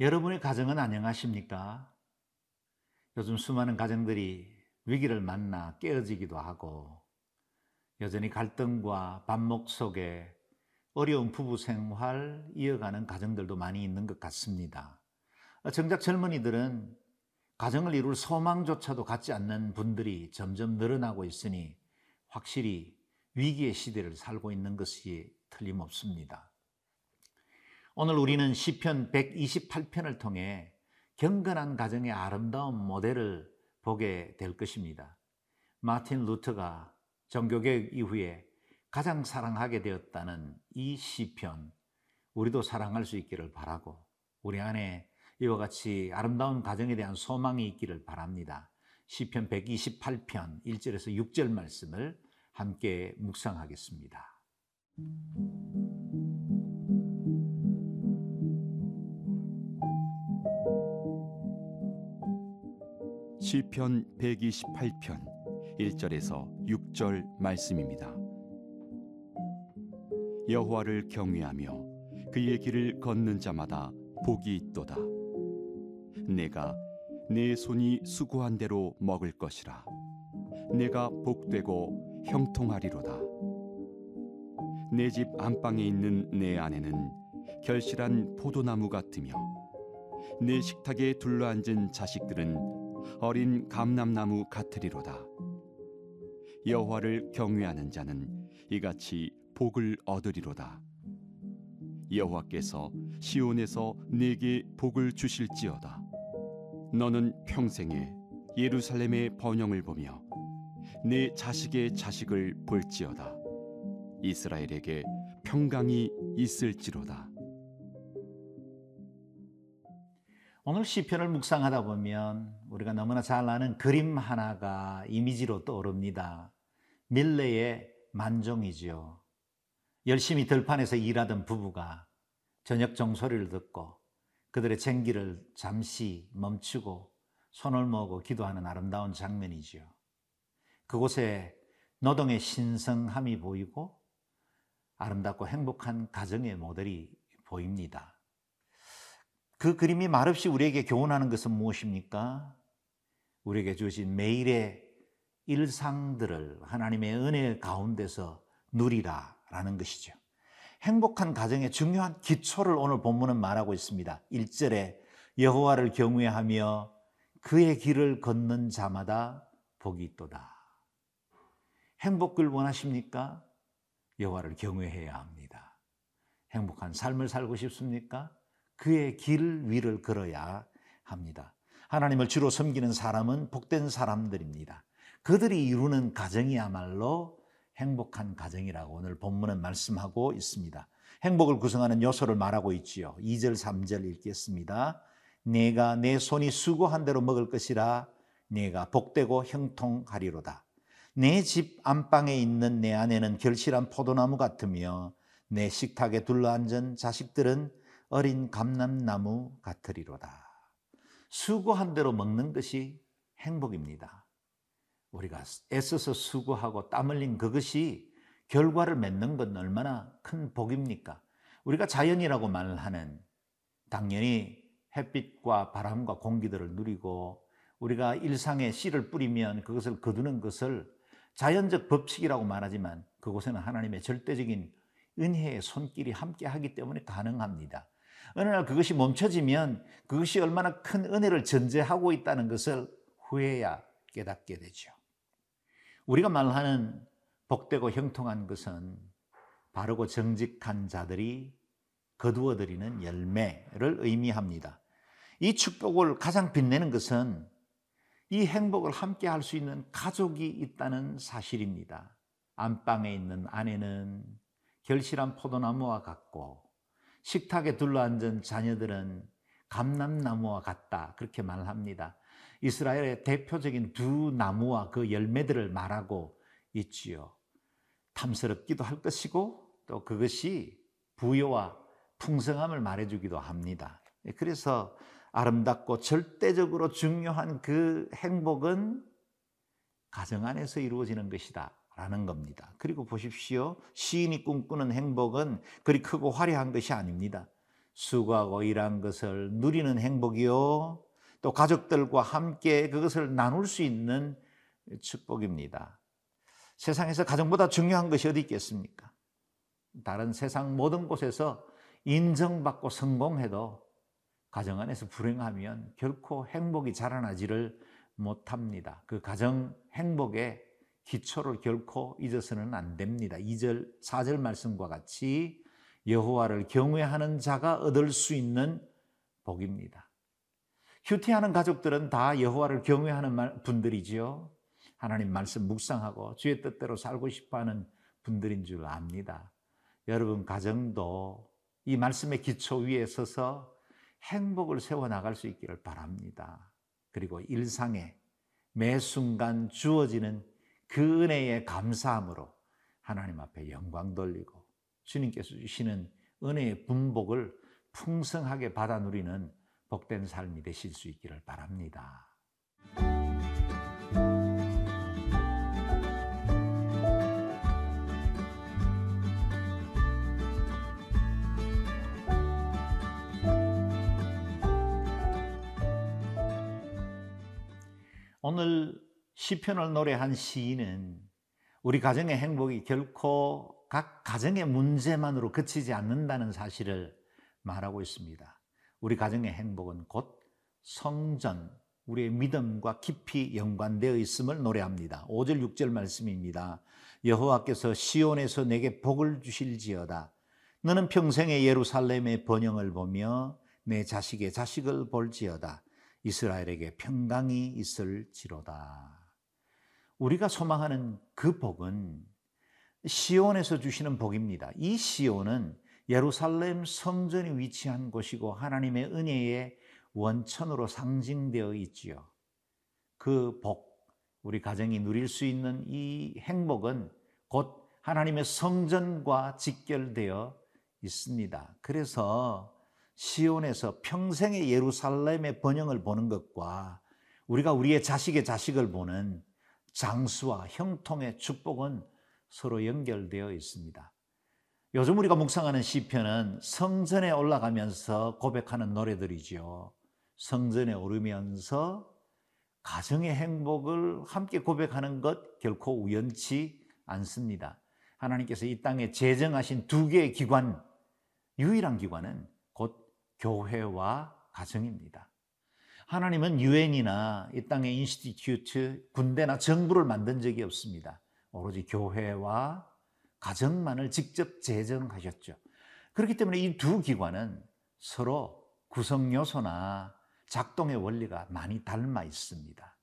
여러분의 가정은 안녕하십니까? 요즘 수많은 가정들이 위기를 만나 깨어지기도 하고 여전히 갈등과 반목 속에 어려운 부부 생활 이어가는 가정들도 많이 있는 것 같습니다. 정작 젊은이들은 가정을 이룰 소망조차도 갖지 않는 분들이 점점 늘어나고 있으니 확실히 위기의 시대를 살고 있는 것이 틀림없습니다. 오늘 우리는 시편 128편을 통해 경건한 가정의 아름다운 모델을 보게 될 것입니다. 마틴 루터가 종교개혁 이후에 가장 사랑하게 되었다는 이 시편, 우리도 사랑할 수 있기를 바라고 우리 안에 이와 같이 아름다운 가정에 대한 소망이 있기를 바랍니다. 시편 128편 1절에서 6절 말씀을 함께 묵상하겠습니다. 시편 128편 1절에서 6절 말씀입니다. 여호와를 경외하며 그의 길을 걷는 자마다 복이 있도다. 내가 내 손이 수고한 대로 먹을 것이라. 내가 복되고 형통하리로다. 내 집 안방에 있는 내 아내는 결실한 포도나무 같으며 내 식탁에 둘러앉은 자식들은 어린 감람나무 같으리로다. 여호와를 경외하는 자는 이같이 복을 얻으리로다. 여호와께서 시온에서 내게 복을 주실지어다. 너는 평생에 예루살렘의 번영을 보며 내 자식의 자식을 볼지어다. 이스라엘에게 평강이 있을지로다. 오늘 시편을 묵상하다 보면 우리가 너무나 잘 아는 그림 하나가 이미지로 떠오릅니다. 밀레의 만종이지요. 열심히 들판에서 일하던 부부가 저녁 종소리를 듣고 그들의 쟁기를 잠시 멈추고 손을 모으고 기도하는 아름다운 장면이지요. 그곳에 노동의 신성함이 보이고 아름답고 행복한 가정의 모델이 보입니다. 그 그림이 말없이 우리에게 교훈하는 것은 무엇입니까? 우리에게 주신 매일의 일상들을 하나님의 은혜 가운데서 누리라 라는 것이죠. 행복한 가정의 중요한 기초를 오늘 본문은 말하고 있습니다. 1절에 여호와를 경외하며 그의 길을 걷는 자마다 복이 있도다. 행복을 원하십니까? 여호와를 경외해야 합니다. 행복한 삶을 살고 싶습니까? 그의 길 위를 걸어야 합니다. 하나님을 주로 섬기는 사람은 복된 사람들입니다. 그들이 이루는 가정이야말로 행복한 가정이라고 오늘 본문은 말씀하고 있습니다. 행복을 구성하는 요소를 말하고 있지요. 2절, 3절 읽겠습니다. 내가 내 손이 수고한 대로 먹을 것이라 내가 복되고 형통하리로다. 내 집 안방에 있는 내 아내는 결실한 포도나무 같으며 내 식탁에 둘러앉은 자식들은 어린 감람나무 같으리로다. 수고한 대로 먹는 것이 행복입니다. 우리가 애써서 수고하고 땀 흘린 그것이 결과를 맺는 건 얼마나 큰 복입니까? 우리가 자연이라고 말을 하는 당연히 햇빛과 바람과 공기들을 누리고 우리가 일상에 씨를 뿌리면 그것을 거두는 것을 자연적 법칙이라고 말하지만 그곳에는 하나님의 절대적인 은혜의 손길이 함께 하기 때문에 가능합니다. 어느 날 그것이 멈춰지면 그것이 얼마나 큰 은혜를 전제하고 있다는 것을 후에야 깨닫게 되죠. 우리가 말하는 복되고 형통한 것은 바르고 정직한 자들이 거두어들이는 열매를 의미합니다. 이 축복을 가장 빛내는 것은 이 행복을 함께 할 수 있는 가족이 있다는 사실입니다. 안방에 있는 아내는 결실한 포도나무와 같고 식탁에 둘러앉은 자녀들은 감람나무와 같다. 그렇게 말을 합니다. 이스라엘의 대표적인 두 나무와 그 열매들을 말하고 있지요. 탐스럽기도 할 것이고 또 그것이 부여와 풍성함을 말해주기도 합니다. 그래서 아름답고 절대적으로 중요한 그 행복은 가정 안에서 이루어지는 것이다. 라는 겁니다. 그리고 보십시오. 시인이 꿈꾸는 행복은 그리 크고 화려한 것이 아닙니다. 수고하고 일한 것을 누리는 행복이요. 또 가족들과 함께 그것을 나눌 수 있는 축복입니다. 세상에서 가정보다 중요한 것이 어디 있겠습니까? 다른 세상 모든 곳에서 인정받고 성공해도 가정 안에서 불행하면 결코 행복이 자라나지를 못합니다. 그 가정 행복의 기초를 결코 잊어서는 안 됩니다. 2절, 4절 말씀과 같이 여호와를 경외하는 자가 얻을 수 있는 복입니다. 휴티하는 가족들은 다 여호와를 경외하는 분들이지요. 하나님 말씀 묵상하고 주의 뜻대로 살고 싶어하는 분들인 줄 압니다. 여러분 가정도 이 말씀의 기초 위에 서서 행복을 세워 나갈 수 있기를 바랍니다. 그리고 일상에 매 순간 주어지는 그 은혜의 감사함으로 하나님 앞에 영광 돌리고 주님께서 주시는 은혜의 분복을 풍성하게 받아 누리는 복된 삶이 되실 수 있기를 바랍니다. 오늘 시편을 노래한 시인은 우리 가정의 행복이 결코 각 가정의 문제만으로 그치지 않는다는 사실을 말하고 있습니다. 우리 가정의 행복은 곧 성전, 우리의 믿음과 깊이 연관되어 있음을 노래합니다. 5절 6절 말씀입니다. 여호와께서 시온에서 내게 복을 주실지어다. 너는 평생의 예루살렘의 번영을 보며 내 자식의 자식을 볼지어다. 이스라엘에게 평강이 있을지로다. 우리가 소망하는 그 복은 시온에서 주시는 복입니다. 이 시온은 예루살렘 성전이 위치한 곳이고 하나님의 은혜의 원천으로 상징되어 있지요. 그 복, 우리 가정이 누릴 수 있는 이 행복은 곧 하나님의 성전과 직결되어 있습니다. 그래서 시온에서 평생의 예루살렘의 번영을 보는 것과 우리가 우리의 자식의 자식을 보는 장수와 형통의 축복은 서로 연결되어 있습니다. 요즘 우리가 묵상하는 시편은 성전에 올라가면서 고백하는 노래들이지요. 성전에 오르면서 가정의 행복을 함께 고백하는 것 결코 우연치 않습니다. 하나님께서 이 땅에 제정하신 두 개의 기관, 유일한 기관은 교회와 가정입니다. 하나님은 유엔이나 이 땅의 institute, 군대나 정부를 만든 적이 없습니다. 오로지 교회와 가정만을 직접 제정하셨죠. 그렇기 때문에 이 두 기관은 서로 구성 요소나 작동의 원리가 많이 닮아 있습니다.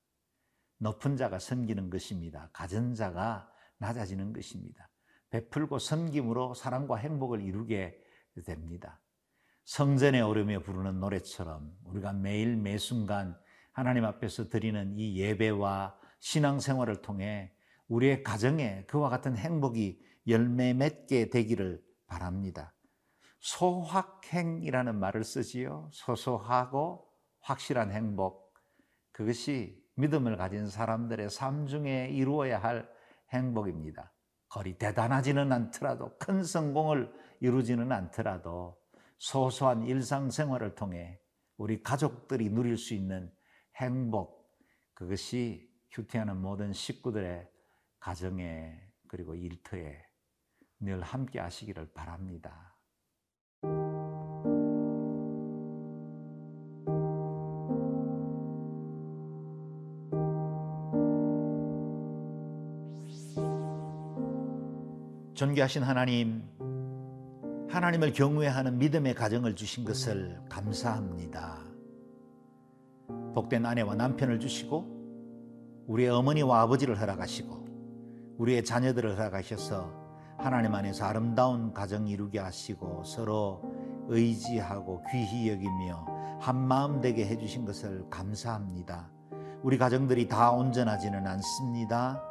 높은 자가 섬기는 것입니다. 가진 자가 낮아지는 것입니다. 베풀고 섬김으로 사랑과 행복을 이루게 됩니다. 성전에 오르며 부르는 노래처럼 우리가 매일 매순간 하나님 앞에서 드리는 이 예배와 신앙생활을 통해 우리의 가정에 그와 같은 행복이 열매 맺게 되기를 바랍니다. 소확행이라는 말을 쓰지요. 소소하고 확실한 행복. 그것이 믿음을 가진 사람들의 삶 중에 이루어야 할 행복입니다. 거리 대단하지는 않더라도 큰 성공을 이루지는 않더라도 소소한 일상생활을 통해 우리 가족들이 누릴 수 있는 행복, 그것이 휴태하는 모든 식구들의 가정에 그리고 일터에 늘 함께 하시기를 바랍니다. 존귀하신 하나님, 하나님을 경외하는 믿음의 가정을 주신 것을 감사합니다. 복된 아내와 남편을 주시고 우리의 어머니와 아버지를 허락하시고 우리의 자녀들을 허락하셔서 하나님 안에서 아름다운 가정 이루게 하시고 서로 의지하고 귀히 여기며 한 마음 되게 해 주신 것을 감사합니다. 우리 가정들이 다 온전하지는 않습니다.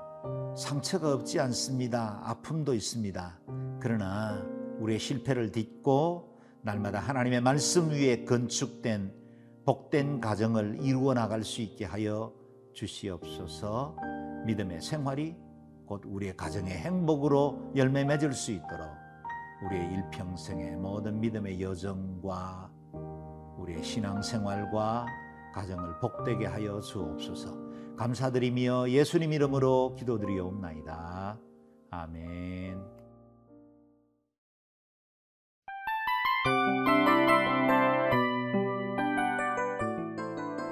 상처가 없지 않습니다. 아픔도 있습니다. 그러나 우리의 실패를 딛고 날마다 하나님의 말씀 위에 건축된 복된 가정을 이루어 나갈 수 있게 하여 주시옵소서 믿음의 생활이 곧 우리의 가정의 행복으로 열매 맺을 수 있도록 우리의 일평생의 모든 믿음의 여정과 우리의 신앙생활과 가정을 복되게 하여 주옵소서. 감사드리며 예수님 이름으로 기도드리옵나이다. 아멘.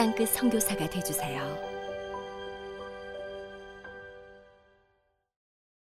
땅끝 선교사가 되주세요.